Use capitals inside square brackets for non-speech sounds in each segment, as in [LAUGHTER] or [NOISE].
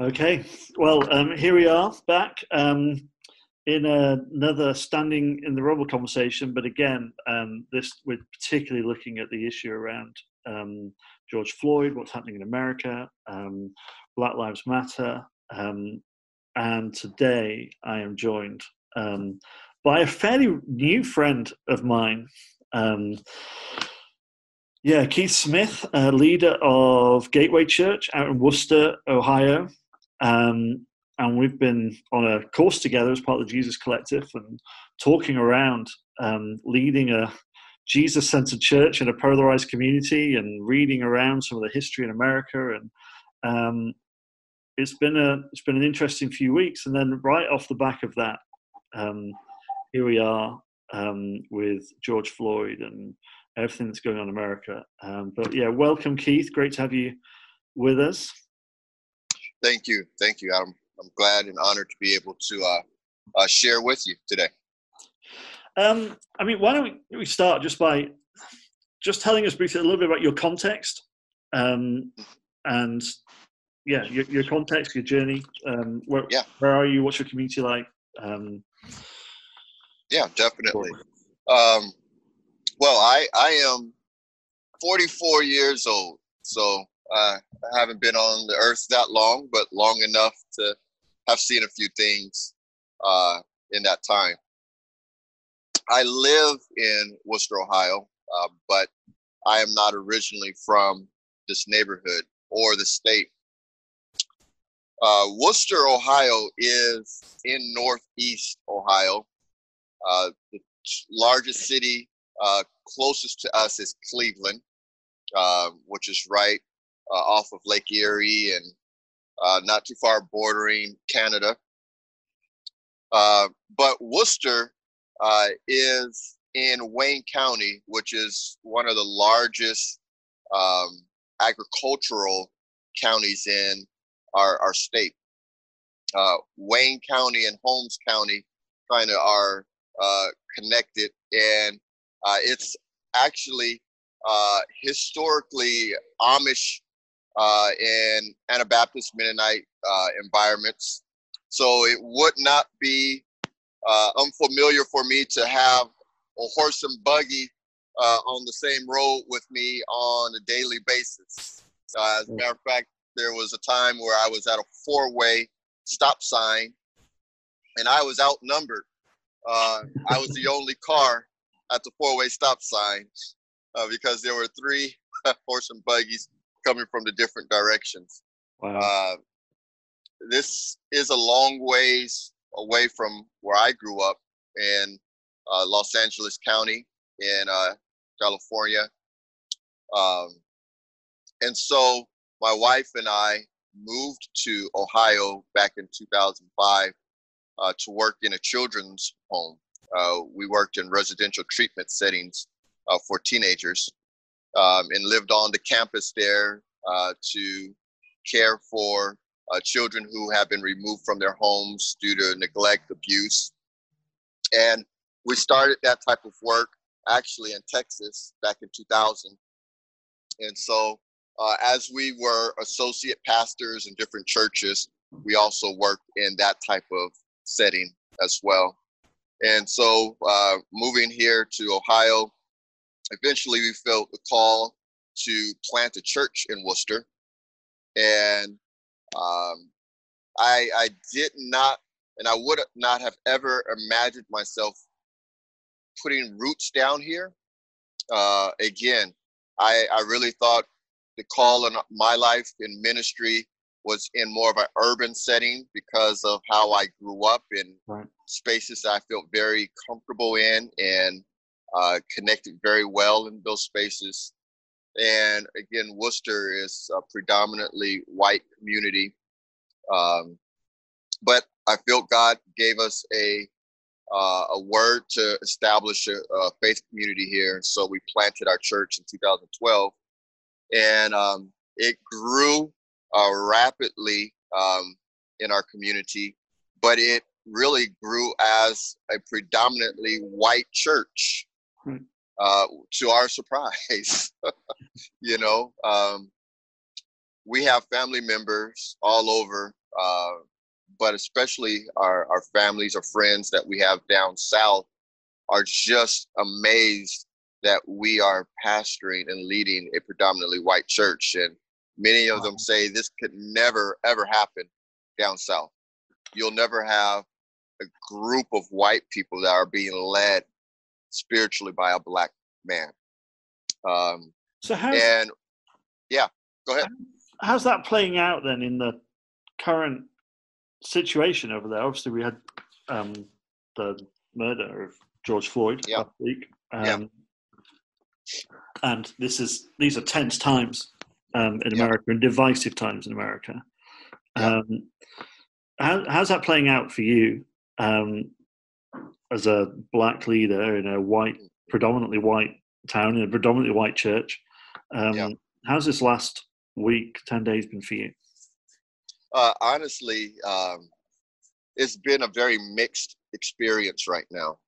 Okay, well, um, here we are back um, in another standing in the rubble conversation, but again, um, this we're particularly looking at the issue around um, George Floyd, what's happening in America, um, Black Lives Matter, um, and today I am joined by a fairly new friend of mine. Yeah, Keith Smith, uh, leader of Gateway Church out in Wooster, Ohio. Um, and we've been on a course together as part of the Jesus Collective and talking around um, leading a Jesus centered church in a polarized community and reading around some of the history in America. And um, it's been a it's been an interesting few weeks. And then right off the back of that, um, here we are um, with George Floyd and everything that's going on in America. Um, but yeah, welcome, Keith. Great to have you with us. Thank you. Thank you. I'm, I'm glad and honored to be able to uh, uh, share with you today. Um, I mean, why don't we, we start just by just telling us briefly a little bit about your context um, and yeah, your, your, context, your journey. Um, where, yeah. where are you? What's your community like? Um, yeah, definitely. Um, well, I I am 44 years old, so uh, I haven't been on the earth that long, but long enough to have seen a few things uh, in that time. I live in Wooster, Ohio, uh, but I am not originally from this neighborhood or the state. Uh, Wooster, Ohio is in northeast Ohio. Uh, the largest city uh, closest to us is Cleveland, uh, which is right uh, off of Lake Erie and uh, not too far bordering Canada. Uh, but Wooster uh, is in Wayne County, which is one of the largest um, agricultural counties in our, our state. Uh, Wayne County and Holmes County kind of are uh, connected, and it's actually historically Amish uh, in Anabaptist Mennonite uh, environments. So it would not be uh, unfamiliar for me to have a horse and buggy uh, on the same road with me on a daily basis. as a matter of fact, there was a time where I was at a four-way stop sign, and I was outnumbered. Uh, I was the only car at the four-way stop sign uh, because there were three [LAUGHS] horse and buggies coming from the different directions. Wow. Uh, this is a long ways away from where I grew up in uh, Los Angeles County in uh, California. Um, and so my wife and I moved to Ohio back in 2005 uh, to work in a children's home. Uh, we worked in residential treatment settings uh, for teenagers um, and lived on the campus there uh, to care for uh, children who have been removed from their homes due to neglect, abuse. And we started that type of work actually in Texas back in 2000. And so, uh, as we were associate pastors in different churches, we also worked in that type of setting as well. And so, uh, moving here to Ohio, eventually we felt the call to plant a church in Wooster. and um, I I did not, and I would not have ever imagined myself putting roots down here. Uh, again, I I really thought the call in my life in ministry was in more of an urban setting because of how I grew up in right. spaces I felt very comfortable in and uh, connected very well in those spaces. And again, Wooster is a predominantly white community. Um, but I feel God gave us a uh, a word to establish a, a, faith community here. and So we planted our church in 2012, and um, it grew uh, rapidly um, in our community. But it really grew as a predominantly white church. Hmm uh, to our surprise. [LAUGHS] you know, um, we have family members all over uh, but especially our, our families or friends that we have down south are just amazed that we are pastoring and leading a predominantly white church. And many of them say this could never, ever happen down south. You'll never have a group of white people that are being led spiritually by a black man. Um, so how and yeah, go ahead. How's that playing out then in the current situation over there? Obviously, we had um, the murder of George Floyd yeah. last week, um, yeah. and this is these are tense times um, in America and divisive times in America. Um, how, how's that playing out for you um, as a black leader in a white, predominantly white town in a predominantly white church? Um, how's this last week, ten days, been for you? Uh, honestly, um, it's been a very mixed experience right now.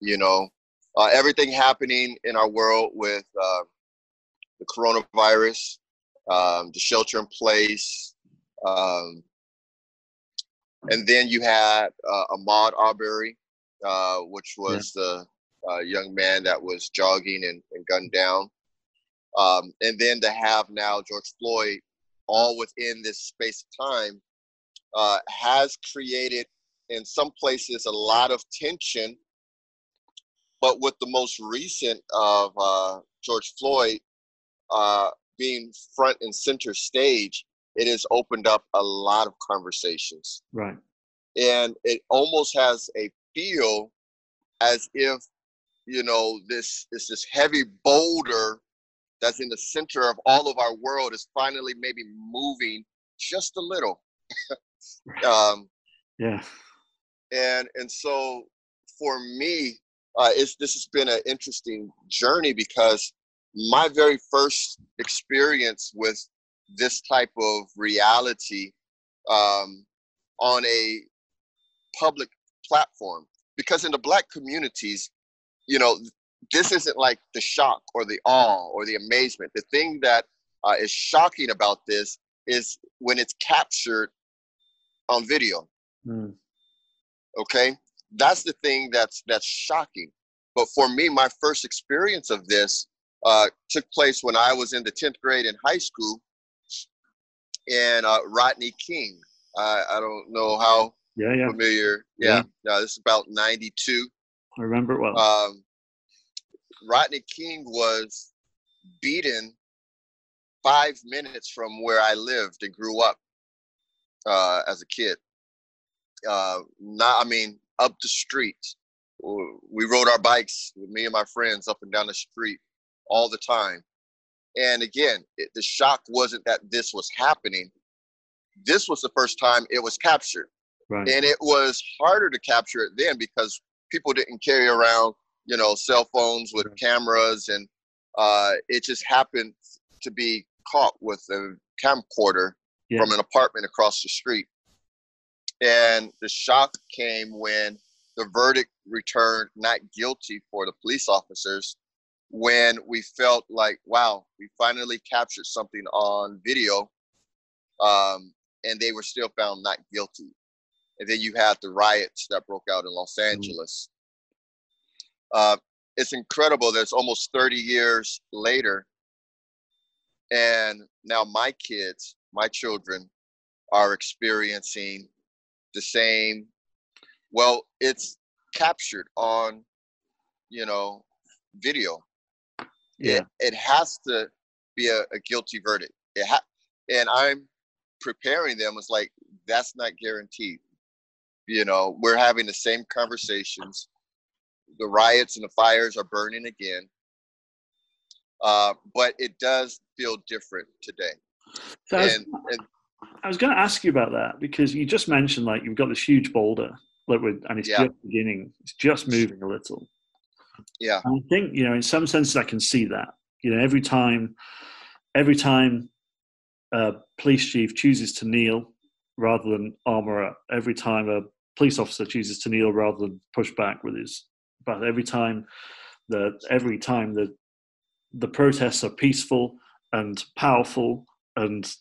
You know, uh, everything happening in our world with uh, the coronavirus, um, the shelter in place, um, and then you had uh, Ahmaud Arbery, uh, which was yeah. the uh, young man that was jogging and, and gunned down. Um, and then to have now George Floyd all within this space of time uh, has created in some places a lot of tension. But with the most recent of uh, George Floyd uh, being front and center stage, it has opened up a lot of conversations. Right. And it almost has a feel as if, you know, this is this heavy boulder that's in the center of all of our world is finally maybe moving just a little. [LAUGHS] um, yeah. And and so for me, uh, it's this has been an interesting journey because my very first experience with this type of reality um, on a public platform because in the black communities you know this isn't like the shock or the awe or the amazement. The thing that uh, is shocking about this is when it's captured on video. Mm. okay? That's the thing that's that's shocking. But for me my first experience of this uh, took place when i was in the 10th grade in high school and uh, rodney king. I, I don't know how yeah, yeah. familiar. Yeah, yeah. this is about '92. I remember it well. Um, Rodney King was beaten five minutes from where I lived and grew up uh, as a kid. Uh, not, I mean, up the street. We rode our bikes with me and my friends up and down the street all the time. And again, it, the shock wasn't that this was happening. This was the first time it was captured. Right. And it was harder to capture it then because people didn't carry around, you know, cell phones with right. cameras, and uh, it just happened to be caught with a camcorder yeah. from an apartment across the street. And the shock came when the verdict returned not guilty for the police officers when we felt like, wow, we finally captured something on video, um, and they were still found not guilty and then you had the riots that broke out in Los mm-hmm. Angeles. Uh, it's incredible that it's almost 30 years later, and now my kids, my children, are experiencing the same. Well, it's captured on, you know, video. Yeah. It, it has to be a, a guilty verdict. It ha- and I'm preparing them It's like that's not guaranteed you know, we're having the same conversations. The riots and the fires are burning again. Uh, but it does feel different today. So I was, and, was going to ask you about that because you just mentioned like you've got this huge boulder, like with, and it's yeah. just beginning. It's just moving a little. Yeah. And I think you know, in some senses, I can see that. You know, every time, every time a police chief chooses to kneel rather than armor up, every time a police officer chooses to kneel rather than push back with his but every time that every time that the protests are peaceful and powerful and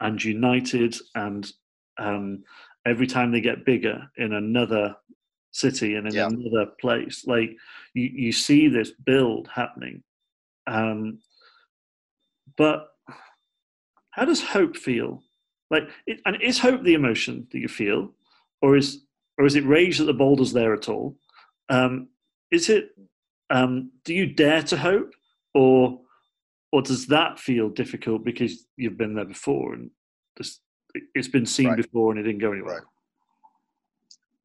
and united and um, every time they get bigger in another city and in Yeah. another place. Like you, you see this build happening. Um, but how does hope feel? Like, it, and is hope the emotion that you feel, or is or is it rage that the boulder's there at all? Um, is it? Um, do you dare to hope, or or does that feel difficult because you've been there before and just, it's been seen Right. before and it didn't go anywhere?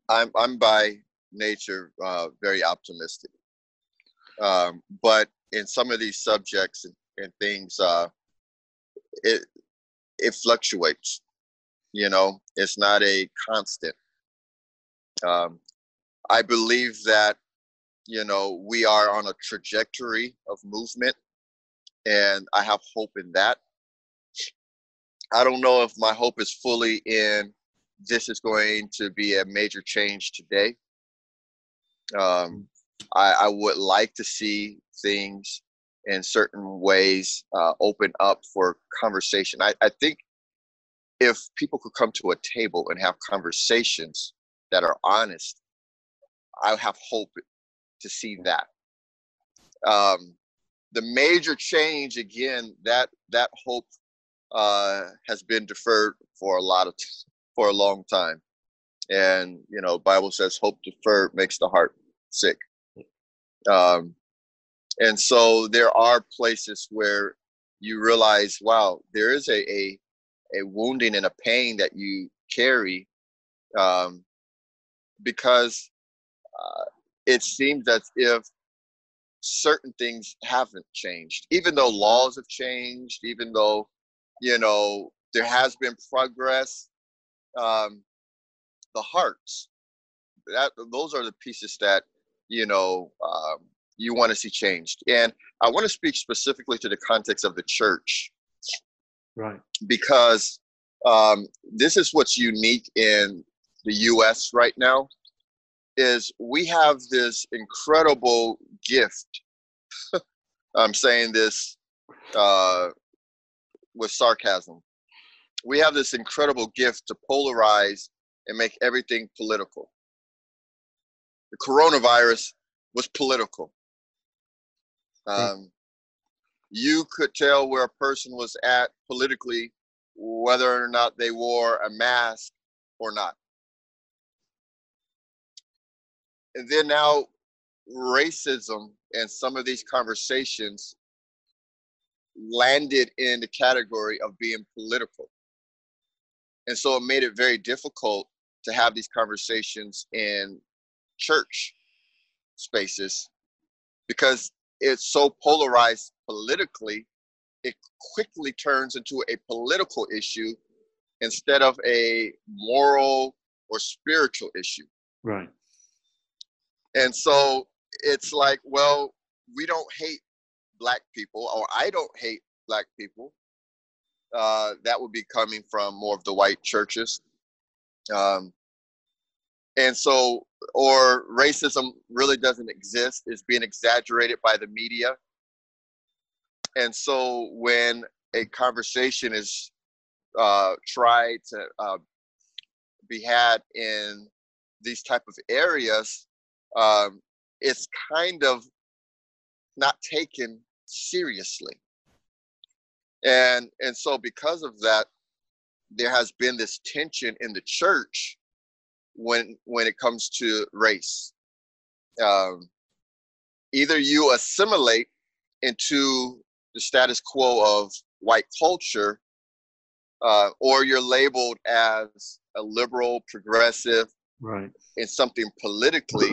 Right. I'm I'm by nature uh, very optimistic, um, but in some of these subjects and, and things, uh, it it fluctuates. You know, it's not a constant. Um, I believe that you know we are on a trajectory of movement, and I have hope in that. I don't know if my hope is fully in this is going to be a major change today. Um, I, I would like to see things in certain ways uh, open up for conversation. I, I think if people could come to a table and have conversations that are honest, I have hope to see that. Um, the major change again that that hope uh, has been deferred for a lot of for a long time, and you know Bible says hope deferred makes the heart sick. Um, and so there are places where you realize, wow, there is a a, a wounding and a pain that you carry um, because uh, it seems as if certain things haven't changed, even though laws have changed, even though you know there has been progress. Um, the hearts that those are the pieces that you know um, you want to see changed, and I want to speak specifically to the context of the church Right. because um, this is what's unique in the U.S. right now is we have this incredible gift. [LAUGHS] I'm saying this uh, with sarcasm. We have this incredible gift to polarize and make everything political. The coronavirus was political. Um, you could tell where a person was at politically whether or not they wore a mask or not. And then now, racism and some of these conversations landed in the category of being political. And so it made it very difficult to have these conversations in church spaces because it's so polarized politically, it quickly turns into a political issue instead of a moral or spiritual issue. Right. And so it's like, well, we don't hate black people, or I don't hate black people. Uh, that would be coming from more of the white churches. Um, and so, or racism really doesn't exist, it's being exaggerated by the media. And so, when a conversation is uh, tried to uh, be had in these type of areas, um, it's kind of not taken seriously. And and so because of that, there has been this tension in the church when when it comes to race. Um, either you assimilate into the status quo of white culture, uh, or you're labeled as a liberal, progressive, Right. in something politically,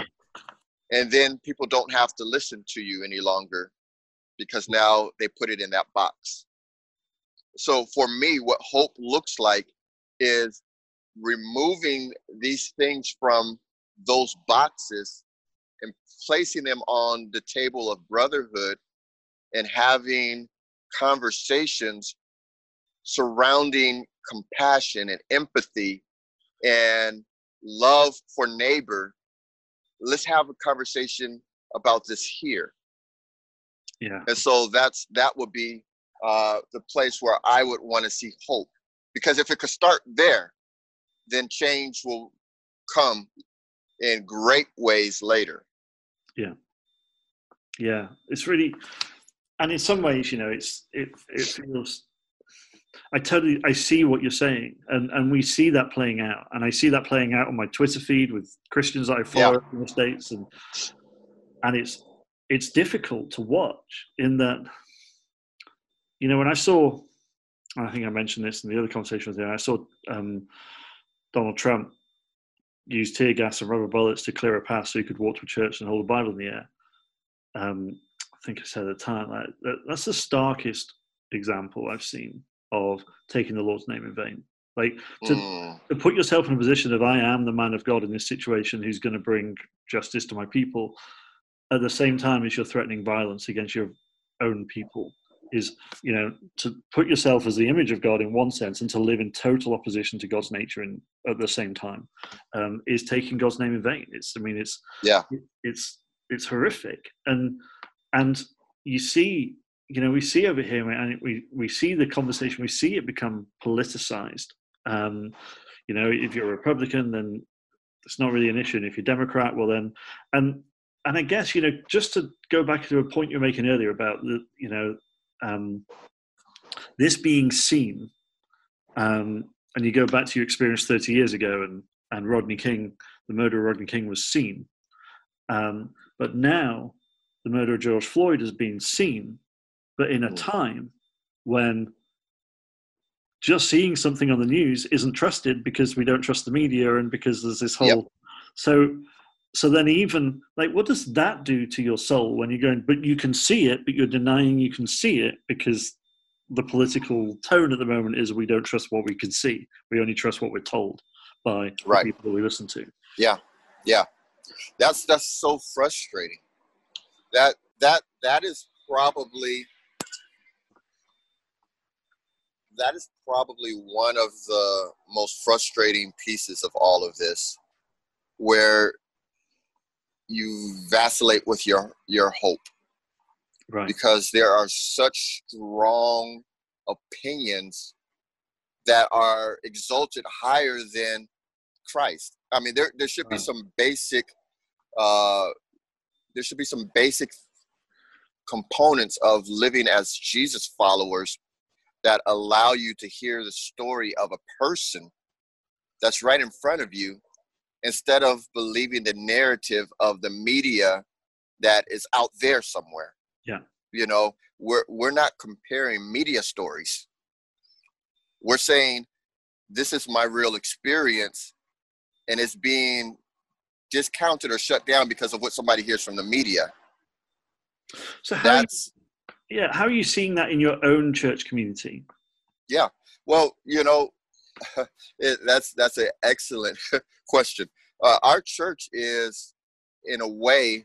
and then people don't have to listen to you any longer because now they put it in that box. So for me, what hope looks like is removing these things from those boxes and placing them on the table of brotherhood and having conversations surrounding compassion and empathy and love for neighbor. Let's have a conversation about this here. Yeah. and so that's that would be uh, the place where i would want to see hope. Because if it could start there then change will come in great ways later. Yeah. Yeah. It's really and in some ways, you know, it's it it feels I totally I see what you're saying, and and we see that playing out, and I see that playing out on my Twitter feed with Christians I follow yeah. in the states, and and it's it's difficult to watch in that you know when I saw I think I mentioned this in the other conversation with you I saw um, Donald Trump used tear gas and rubber bullets to clear a path so he could walk to a church and hold a Bible in the air. Um, I think I said at the time like, that, that's the starkest example I've seen of taking the Lord's name in vain. Like to, mm. to put yourself in a position of I am the man of God in this situation who's going to bring justice to my people, at the same time as you're threatening violence against your own people, is you know to put yourself as the image of God in one sense and to live in total opposition to God's nature in, at the same time um, is taking God's name in vain. It's I mean it's yeah it, it's it's horrific and and you see you know, we see over here, and we we see the conversation. We see it become politicized. Um, you know, if you're a Republican, then it's not really an issue, and if you're Democrat, well then, and and I guess you know, just to go back to a point you're making earlier about the, you know, um, this being seen, um, and you go back to your experience 30 years ago, and and Rodney King, the murder of Rodney King was seen, um, but now the murder of George Floyd has been seen but in a mm. time when just seeing something on the news isn't trusted because we don't trust the media and because there's this whole yep. so so then even like what does that do to your soul when you're going but you can see it but you're denying you can see it because the political tone at the moment is we don't trust what we can see. We only trust what we're told by right. people that we listen to. Yeah. Yeah. That's that's so frustrating. That that that is probably that is probably one of the most frustrating pieces of all of this where you vacillate with your your hope. Right. Because there are such strong opinions that are exalted higher than christ. I mean there there should right. be some basic uh there should be some basic components of living as jesus followers that allow you to hear the story of a person that's right in front of you instead of believing the narrative of the media that is out there somewhere. Yeah. You know, we're we're not comparing media stories. We're saying this is my real experience and it's being discounted or shut down because of what somebody hears from the media. So how that's yeah how are you seeing that in your own church community yeah well you know [LAUGHS] it, that's that's an excellent [LAUGHS] question. Uh, our church is in a way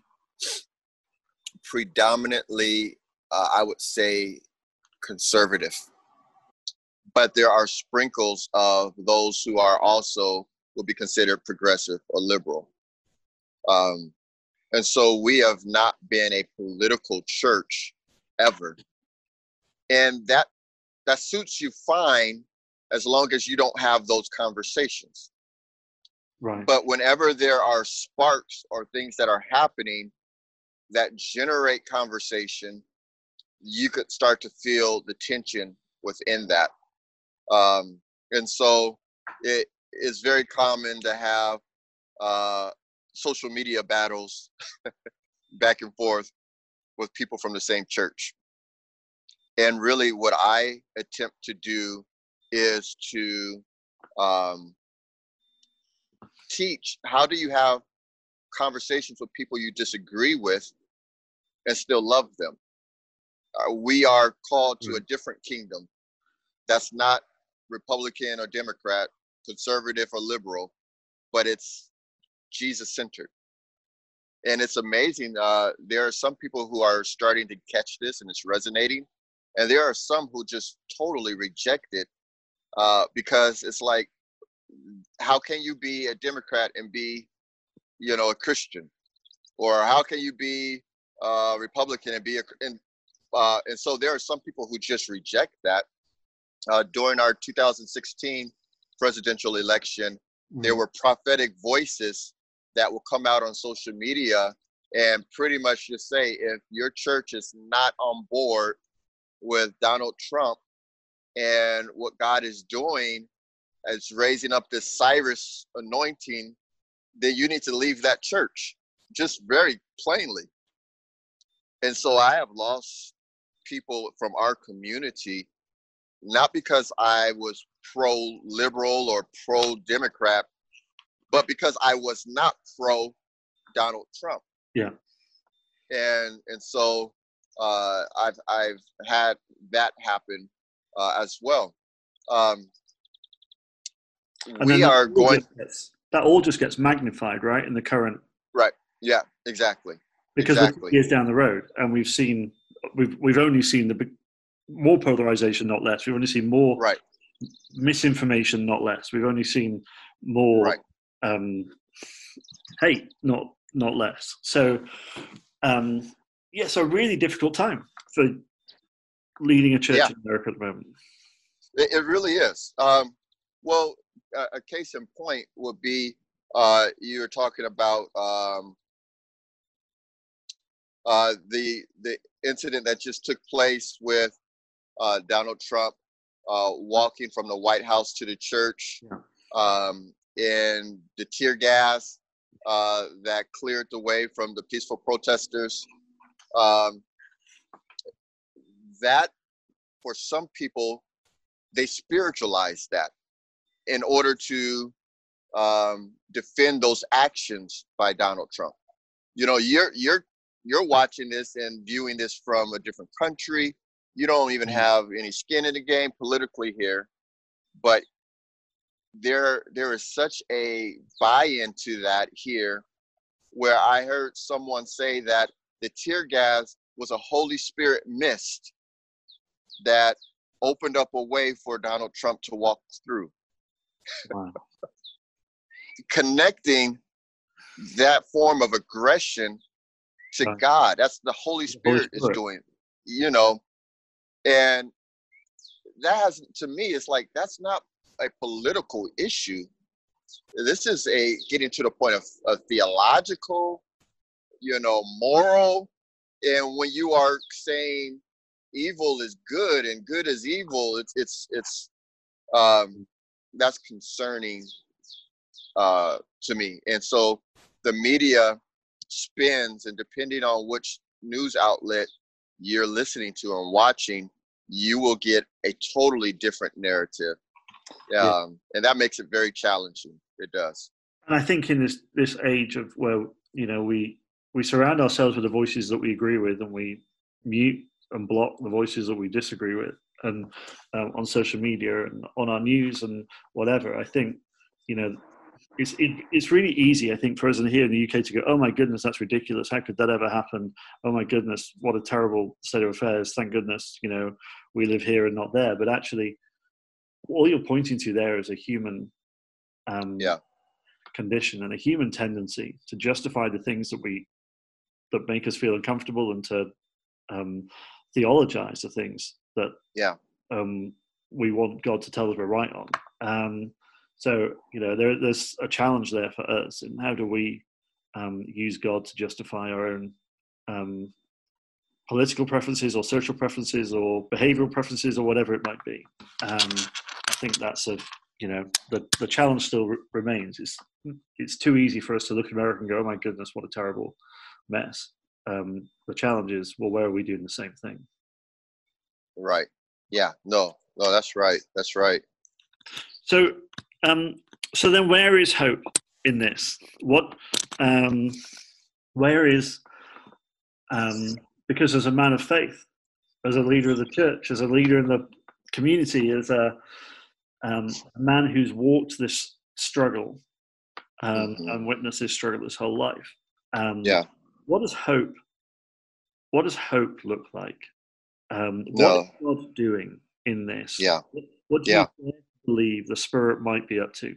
predominantly uh, i would say conservative. But there are sprinkles of those who are also will be considered progressive or liberal. Um, and so we have not been a political church ever. And that that suits you fine as long as you don't have those conversations. Right. But whenever there are sparks or things that are happening that generate conversation, you could start to feel the tension within that. Um, and so it is very common to have uh, social media battles [LAUGHS] back and forth with people from the same church. And really, what I attempt to do is to um, teach how do you have conversations with people you disagree with and still love them. Uh, we are called to a mm. different kingdom that's not Republican or Democrat, conservative or liberal, but it's Jesus centered and it's amazing. Uh, there are some people who are starting to catch this, and it's resonating, and there are some who just totally reject it uh, because it's like, how can you be a Democrat and be, you know, a Christian, or how can you be a Republican and be a and uh, and so there are some people who just reject that. Uh, during our 2016 presidential election, there were prophetic voices that will come out on social media and pretty much just say if your church is not on board with Donald Trump and what God is doing as raising up this Cyrus anointing, then you need to leave that church, just very plainly. And so I have lost people from our community, not because I was pro liberal or pro Democrat, but because I was not pro Donald Trump. Yeah. And and so uh, I've I've had that happen uh, as well. Um, we are going. Gets, that all just gets magnified, right? In the current. Right. Yeah. Exactly. Because exactly. years down the road, and we've seen we've we've only seen the more polarization, not less. We've only seen more right misinformation, not less. We've only seen more right. um, hate, not not less. So, um, yeah, it's a really difficult time for leading a church yeah. in America at the moment. It, it really is. Um, well, a, a, case in point would be uh, you were talking about um, uh, the the incident that just took place with uh, Donald Trump uh, walking from the White House to the church, yeah. um, and the tear gas uh, that cleared the way from the peaceful protesters. Um, that, for some people, they spiritualize that in order to um, defend those actions by Donald Trump. You know, you're you're you're watching this and viewing this from a different country. You don't even Mm-hmm. have any skin in the game politically here, but there there is such a buy-in to that here where I heard someone say that the tear gas was a Holy Spirit mist that opened up a way for Donald Trump to walk through. Wow. [LAUGHS] Connecting that form of aggression to. God. That's the Holy The Holy Spirit is doing, you know. And that has to me, it's like that's not a political issue. This is a getting to the point of, of theological, you know, moral. And when you are saying evil is good and good is evil, it's it's it's um that's concerning uh to me. And so the media spins and depending on which news outlet you're listening to and watching, you will get a totally different narrative. Yeah. Um, and that makes it very challenging. It does. And I think in this this age of where you know we we surround ourselves with the voices that we agree with, and we mute and block the voices that we disagree with, and um, on social media and on our news and whatever. I think you know it's it, it's really easy. I think for us in here in the UK to go, oh my goodness, that's ridiculous. How could that ever happen? Oh my goodness, what a terrible state of affairs. Thank goodness, you know, we live here and not there. But actually, all you're pointing to there is a human um, Yeah. condition and a human tendency to justify the things that we that make us feel uncomfortable and to um, theologize the things that Yeah. um, we want God to tell us we're right on. Um, so you know there, there's a challenge there for us, and how do we um, use God to justify our own um, political preferences or social preferences or behavioral preferences or whatever it might be? Um, I think that's a you know the the challenge still re- remains. It's it's too easy for us to look at America and go, oh my goodness, what a terrible mess. Um, the challenge is, well, where are we doing the same thing? Right. Yeah. No. No. That's right. That's right. So, um, so then, where is hope in this? What, um, where is, um, because as a man of faith, as a leader of the church, as a leader in the community, as a, um, a man who's walked this struggle um, Mhm. and witnessed this struggle his whole life. Um, Yeah. What does hope? What does hope look like? Um, No. What is God doing in this? Yeah. What, what do Yeah. you believe the Spirit might be up to?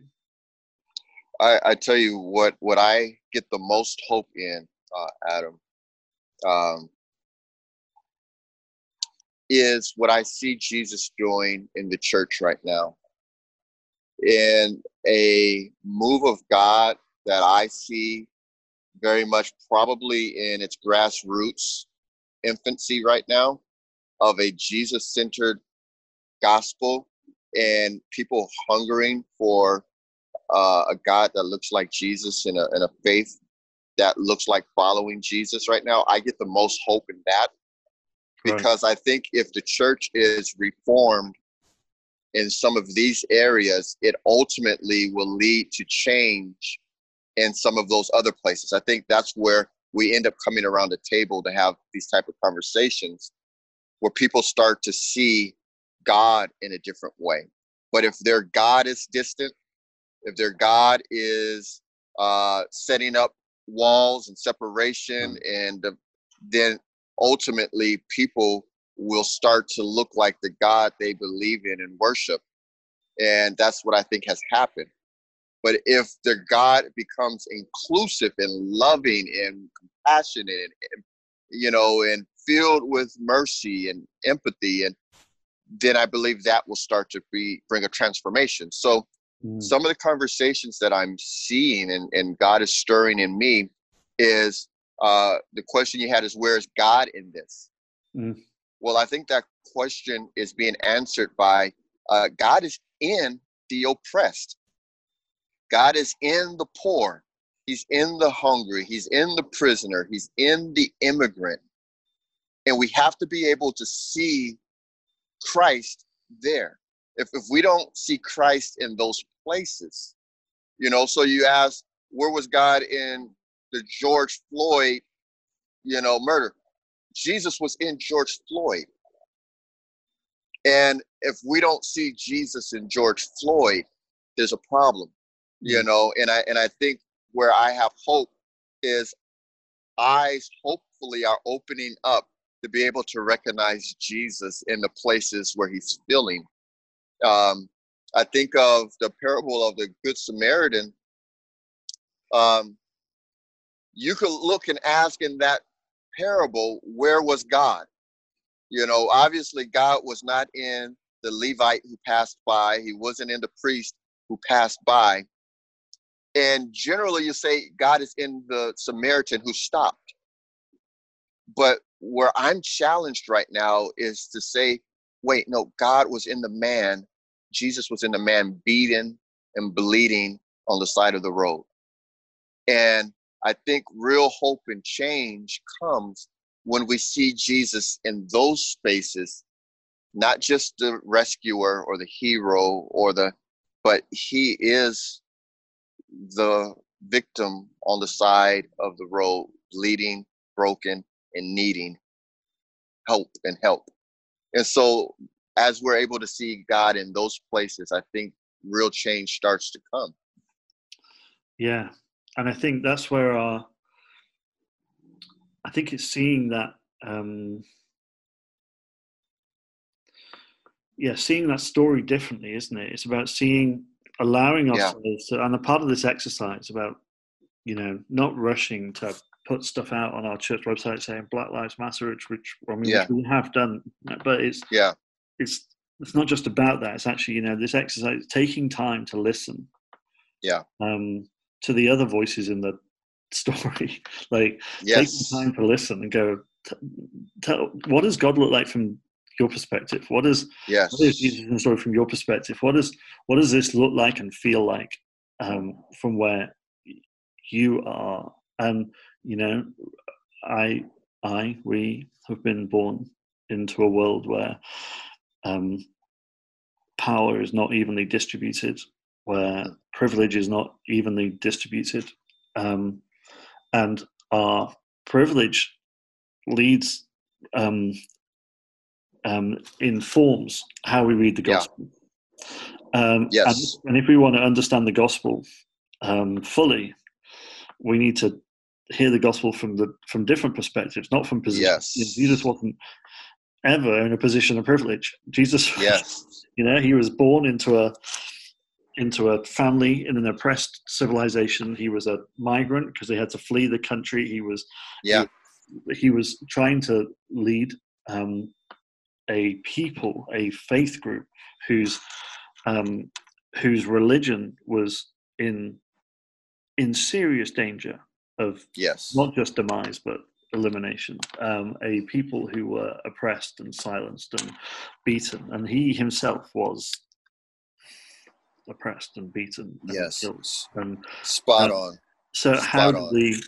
I, I tell you what, what I get the most hope in, uh, Adam, um, is what I see Jesus doing in the church right now. in a move of God that I see very much probably in its grassroots infancy right now of a Jesus centered gospel and people hungering for uh, a God that looks like Jesus and a, and a faith that looks like following Jesus right now. I get the most hope in that because right. I think if the church is reformed in some of these areas, it ultimately will lead to change in some of those other places. I think that's where we end up coming around the table to have these type of conversations where people start to see God in a different way. But if their God is distant, if their God is uh, setting up walls and separation, and uh, then ultimately people will start to look like the God they believe in and worship. And that's what I think has happened. But if the God becomes inclusive and loving and compassionate and, you know, and filled with mercy and empathy, and then I believe that will start to be bring a transformation. So mm. some of the conversations that I'm seeing and, and God is stirring in me is uh, the question you had is where is God in this? Mm. Well, I think that question is being answered by uh, God is in the oppressed. God is in the poor. He's in the hungry. He's in the prisoner. He's in the immigrant. And we have to be able to see Christ there. If, if we don't see Christ in those places, you know, so you ask, where was God in the George Floyd, you know, murder? Jesus was in George Floyd. And if we don't see Jesus in George Floyd, there's a problem, you mm. know. And I and I think where I have hope is eyes hopefully are opening up to be able to recognize Jesus in the places where he's filling. Um, I think of the parable of the Good Samaritan. Um, you could look and ask in that parable, where was God? You know, obviously, God was not in the Levite who passed by, he wasn't in the priest who passed by. And generally, you say God is in the Samaritan who stopped. But where I'm challenged right now is to say, wait, no, God was in the man. Jesus was in the man beaten and bleeding on the side of the road. And I think real hope and change comes when we see Jesus in those spaces, not just the rescuer or the hero or the, but he is the victim on the side of the road, bleeding, broken, and needing help and help. And so, as we're able to see God in those places, I think real change starts to come. Yeah. And I think that's where our, I think it's seeing that, um, yeah, seeing that story differently, isn't it? It's about seeing, allowing ourselves yeah. to, and a part of this exercise about, you know, not rushing to put stuff out on our church website saying Black Lives Matter, which, which I mean, yeah. we have done, but it's yeah, it's it's not just about that. It's actually you know this exercise taking time to listen, yeah, um, to the other voices in the [LAUGHS] story, like yes. taking time to listen and go, tell what does God look like from your perspective? What is yes. what is Jesus story from your perspective? What does what does this look like and feel like um, from where you are? And you know, I, I, we have been born into a world where um, power is not evenly distributed, where privilege is not evenly distributed, um, and our privilege leads um, um, informs how we read the gospel. Yeah. Um, yes. And, and, if we want to understand the gospel um, fully, we need to hear the gospel from the from different perspectives, not from position. Yes. Jesus wasn't ever in a position of privilege. Jesus, yes. [LAUGHS] you know, he was born into a into a family in an oppressed civilization. He was a migrant because they had to flee the country. He was yeah. He, he was trying to lead um, a people, a faith group whose um, whose religion was in in serious danger of yes. not just demise but elimination. Um, a people who were oppressed and silenced and beaten. And he himself was oppressed and beaten and yes. killed. and spot uh, on. so Spot how do on. we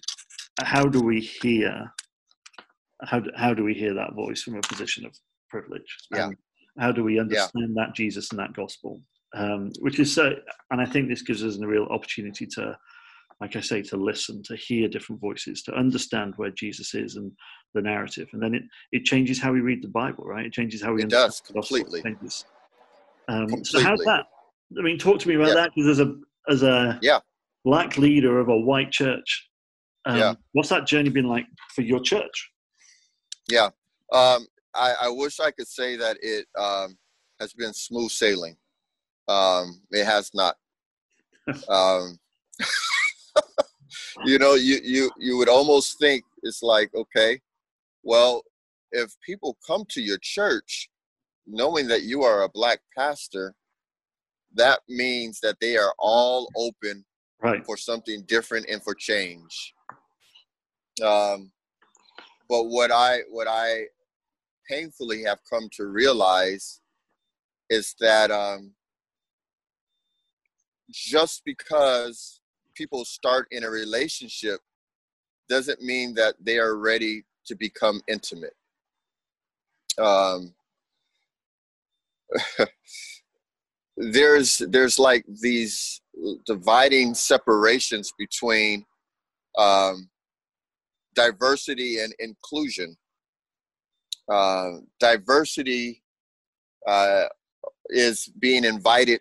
how do we hear how do, how do we hear that voice from a position of privilege Yeah. and how do we understand that jesus and that gospel um, which is so and i think this gives us a real opportunity to like i say to listen to hear different voices to understand where jesus is and the narrative and then it it changes how we read the bible right it changes how we It understand does, the gospel. It completely. changes. Um, so how's Completely. that i mean talk to me about Yeah. that because as a as a Yeah. black leader of a white church um, Yeah. what's that journey been like for your church Yeah. Um, I, I wish I could say that it um, has been smooth sailing. Um, it has not. [LAUGHS] Um, [LAUGHS] you know, you, you, you would almost think it's like, okay, well, if people come to your church knowing that you are a black pastor, that means that they are all open right for something different and for change. Um, but what I what I painfully have come to realize is that um, just because people start in a relationship doesn't mean that they are ready to become intimate. Um, [LAUGHS] there's there's like these dividing separations between um, diversity and inclusion. Uh, diversity uh, is being invited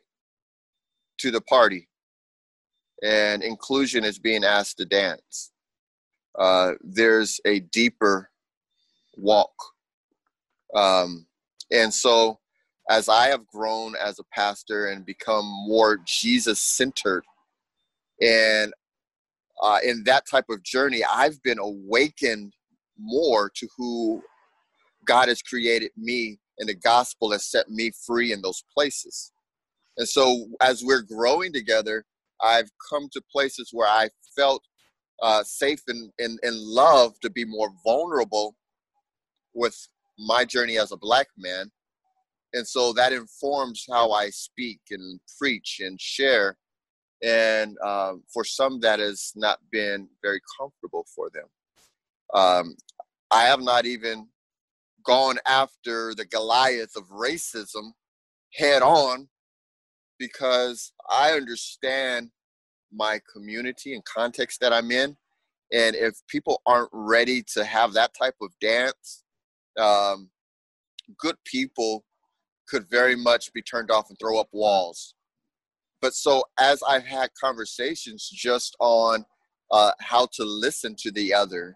to the party, and inclusion is being asked to dance. Uh, there's a deeper walk. Um, and so, as I have grown as a pastor and become more Jesus centered, and uh, in that type of journey, I've been awakened more to who God has created me, and the gospel has set me free in those places. And so, as we're growing together, I've come to places where I felt uh, safe and, and, and love to be more vulnerable with my journey as a black man. And so that informs how I speak and preach and share. And um, for some, that has not been very comfortable for them. Um, I have not even gone after the Goliath of racism head on because I understand my community and context that I'm in. And if people aren't ready to have that type of dance, um, good people could very much be turned off and throw up walls. But so as I've had conversations just on uh, how to listen to the other,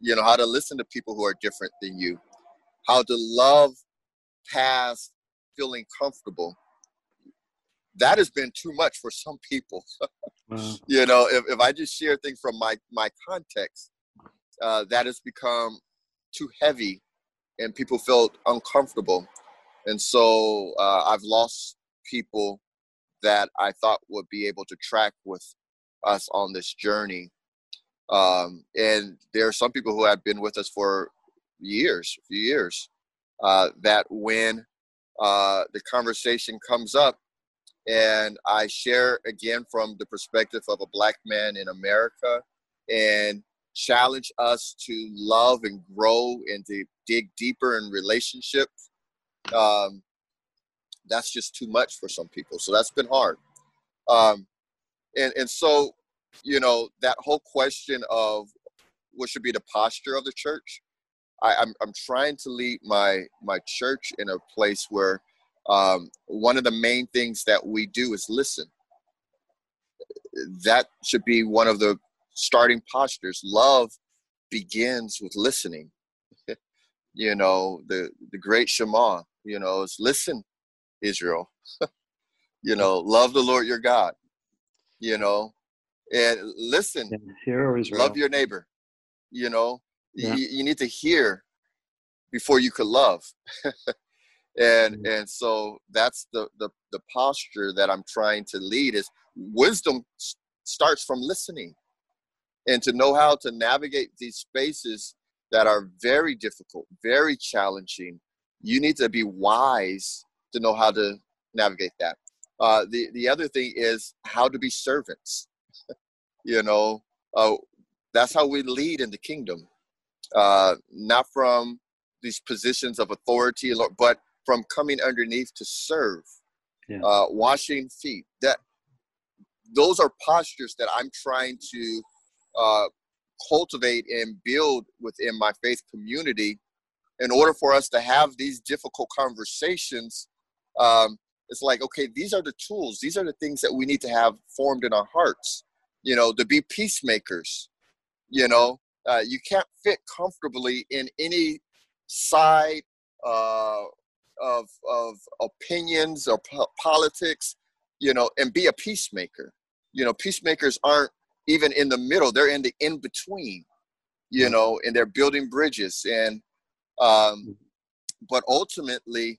you know, how to listen to people who are different than you, how to love past feeling comfortable. That has been too much for some people. [LAUGHS] Wow. you know, if, if I just share things from my, my context, uh, that has become too heavy and people felt uncomfortable. And so uh, I've lost people that I thought would be able to track with us on this journey. Um, and there are some people who have been with us for years, a few years, uh, that when uh, the conversation comes up and I share again from the perspective of a black man in America and challenge us to love and grow and to dig deeper in relationships. Um, that's just too much for some people. So that's been hard. Um, and, and so, you know, that whole question of what should be the posture of the church, I, I'm, I'm trying to lead my, my church in a place where um, one of the main things that we do is listen. That should be one of the starting postures. Love begins with listening. [LAUGHS] you know, the the great Shema. You know, is listen, Israel. [LAUGHS] you know, love the Lord your God. You know, and listen, Hear O Israel. love your neighbor. You know, Yeah. you, you need to hear before you could love. [LAUGHS] and mm-hmm. and so that's the, the the posture that i'm trying to lead is wisdom starts from listening and to know how to navigate these spaces that are very difficult very challenging you need to be wise to know how to navigate that uh, the the other thing is how to be servants [LAUGHS] you know uh, that's how we lead in the kingdom uh, not from these positions of authority but from coming underneath to serve, yeah. uh, washing feet. That those are postures that I'm trying to uh, cultivate and build within my faith community. In order for us to have these difficult conversations, um, it's like, okay, these are the tools. These are the things that we need to have formed in our hearts. You know, to be peacemakers. You know, uh, you can't fit comfortably in any side uh, of of opinions or po- politics, you know, and be a peacemaker. You know, peacemakers aren't even in the middle; they're in the in between. You know, and they're building bridges. And um, but ultimately,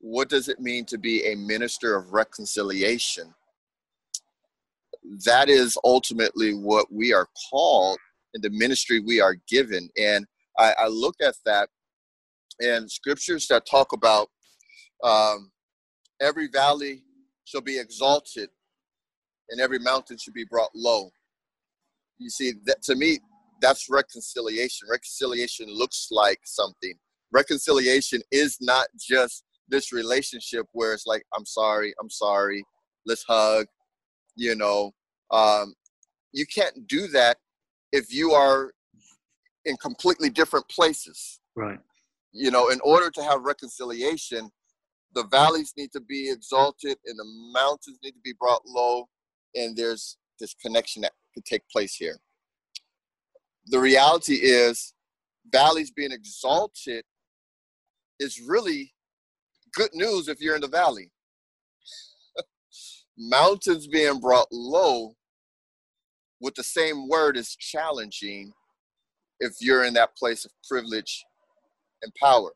what does it mean to be a minister of reconciliation? That is ultimately what we are called in the ministry we are given. And I, I look at that and scriptures that talk about um, every valley shall be exalted and every mountain should be brought low. You see, that to me, that's reconciliation. Reconciliation looks like something. Reconciliation is not just this relationship where it's like, I'm sorry, I'm sorry, let's hug, you know. Um, you can't do that if you are in completely different places. Right. You know, in order to have reconciliation, the valleys need to be exalted and the mountains need to be brought low and there's this connection that could take place here the reality is valleys being exalted is really good news if you're in the valley [LAUGHS] mountains being brought low with the same word is challenging if you're in that place of privilege and power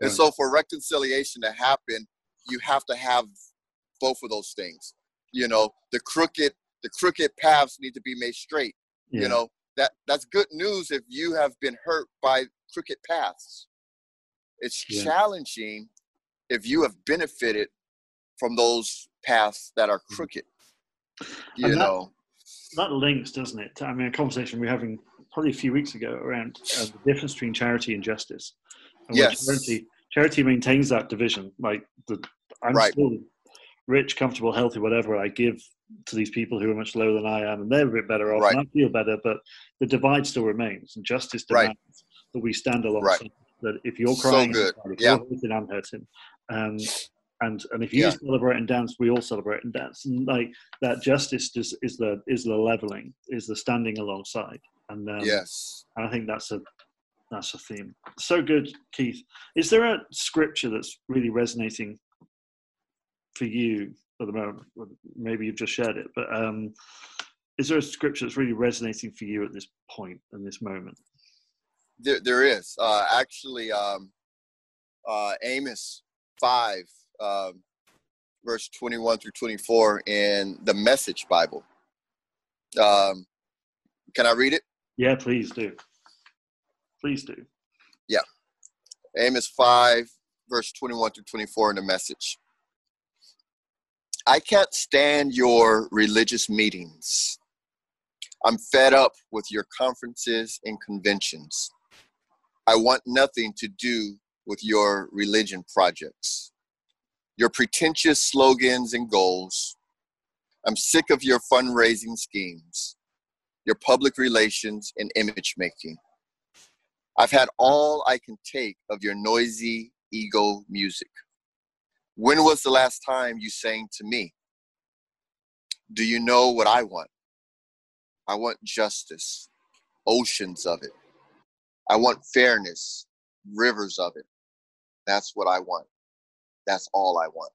and so for reconciliation to happen, you have to have both of those things. You know, the crooked the crooked paths need to be made straight. Yeah. You know, that that's good news if you have been hurt by crooked paths. It's yeah. challenging if you have benefited from those paths that are mm. crooked. You that, know, that links, doesn't it? I mean, a conversation we were having probably a few weeks ago around uh, the difference between charity and justice. And yes. Charity, charity maintains that division. Like the, I'm right. still rich, comfortable, healthy, whatever I give to these people who are much lower than I am, and they're a bit better off, right. and I feel better. But the divide still remains, and justice demands right. that we stand alongside. Right. That if you're crying, so if yeah. you're hurting, I'm hurting. Um, and and if you yeah. celebrate and dance, we all celebrate and dance. And like that, justice is, is the is the leveling, is the standing alongside. And um, yes, and I think that's a that's a theme. So good, Keith. Is there a scripture that's really resonating for you at the moment? Maybe you've just shared it, but um, is there a scripture that's really resonating for you at this point in this moment? There, there is uh, actually um, uh, Amos five, um, verse twenty-one through twenty-four in the Message Bible. Um, can I read it? Yeah, please do. Please do. Yeah. Amos 5, verse 21 through 24 in the message. I can't stand your religious meetings. I'm fed up with your conferences and conventions. I want nothing to do with your religion projects, your pretentious slogans and goals. I'm sick of your fundraising schemes, your public relations and image making. I've had all I can take of your noisy ego music. When was the last time you sang to me? Do you know what I want? I want justice, oceans of it. I want fairness, rivers of it. That's what I want. That's all I want.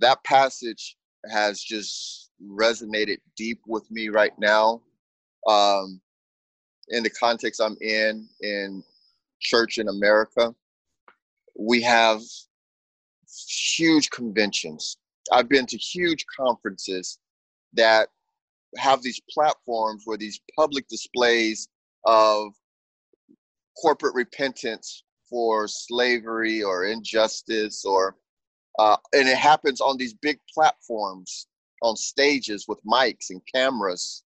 That passage has just resonated deep with me right now. Um, in the context I'm in in church in America. we have huge conventions. I've been to huge conferences that have these platforms where these public displays of corporate repentance for slavery or injustice or uh, and it happens on these big platforms on stages with mics and cameras.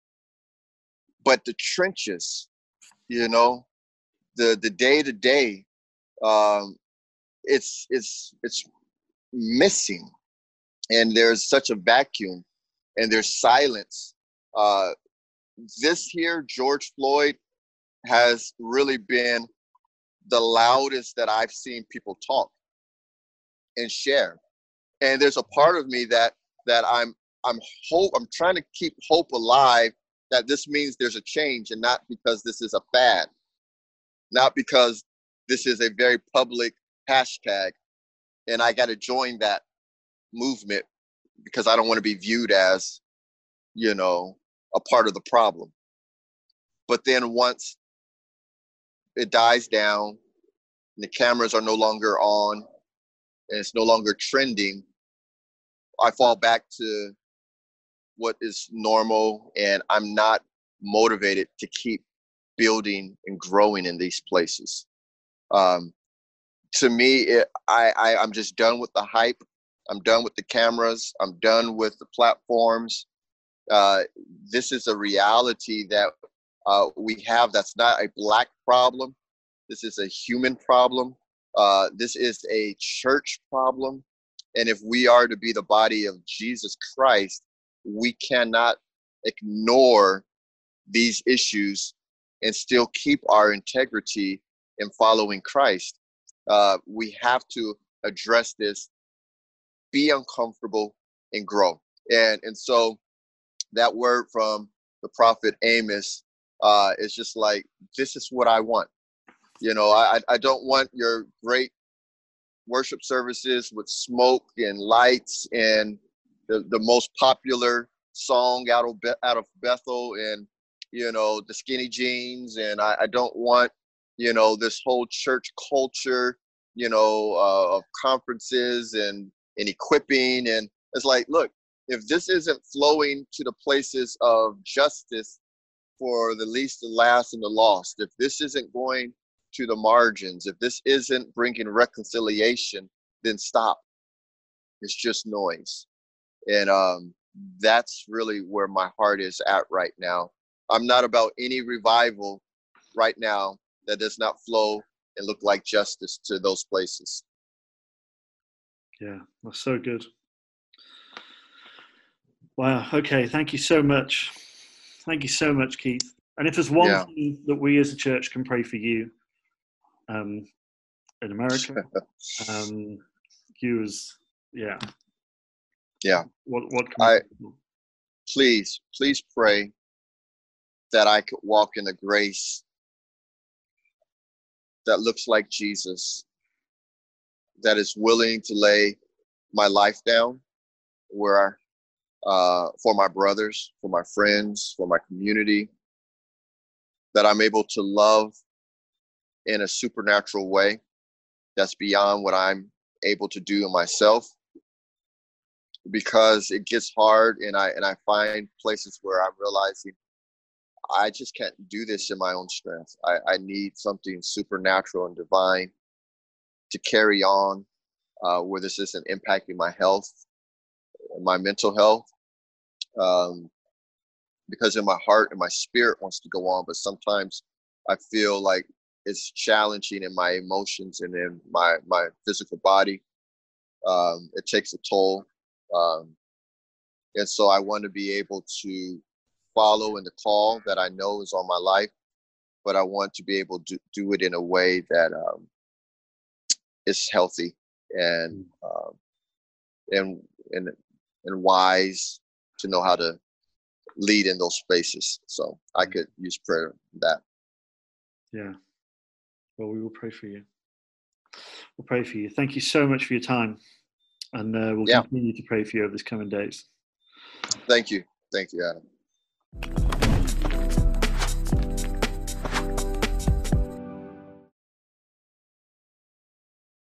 But the trenches you know the the day to day um it's it's it's missing. And there's such a vacuum and there's silence. Uh this here george floyd has really been the loudest that i've seen people talk and share. And there's a part of me that that i'm i'm hope i'm trying to keep hope alive that this means there's a change and not because this is a fad not because this is a very public hashtag. And i got to join that movement because i don't want to be viewed as you know a part of the problem. But then once it dies down the cameras are no longer on and it's no longer trending i fall back to what is normal and i'm not motivated to keep building and growing in these places. Um, to me it, I, I i'm just done with the hype. I'm done with the cameras. I'm done with the platforms. Uh, this is a reality that uh, we have that's not a black problem this is a human problem uh, this is a church problem and if we are to be the body of jesus christ we cannot ignore these issues and still keep our integrity in following Christ. Uh, we have to address this, be uncomfortable, and grow. And and so that word from the prophet Amos uh, is just like this is what I want. You know, I I don't want your great worship services with smoke and lights and the, the most popular song out of Be- out of Bethel and you know the skinny jeans and I, I don't want you know this whole church culture you know uh, of conferences and and equipping and it's like look if this isn't flowing to the places of justice for the least the last and the lost if this isn't going to the margins if this isn't bringing reconciliation then stop it's just noise and um that's really where my heart is at right now i'm not about any revival right now that does not flow and look like justice to those places. Yeah, that's so good. Wow. Okay. Thank you so much. Thank you so much, Keith. And if there's one yeah. thing that we as a church can pray for you um, in America, [LAUGHS] um, you as, yeah. Yeah. What, what can I, please, please pray that I could walk in the grace that looks like Jesus, that is willing to lay my life down where uh, for my brothers, for my friends, for my community, that I'm able to love in a supernatural way that's beyond what I'm able to do in myself because it gets hard and I and I find places where I'm realizing I just can't do this in my own strength. I, I need something supernatural and divine to carry on uh, where this isn't impacting my health, my mental health. Um, because in my heart and my spirit wants to go on, but sometimes I feel like it's challenging in my emotions and in my, my physical body. Um, it takes a toll. Um, and so I want to be able to follow in the call that I know is on my life, but I want to be able to do it in a way that um, is healthy and mm. um, and and and wise to know how to lead in those spaces. So I mm. could use prayer that. Yeah. Well, we will pray for you. We'll pray for you. Thank you so much for your time, and uh, we'll yeah. continue to pray for you over these coming days. Thank you. Thank you, Adam.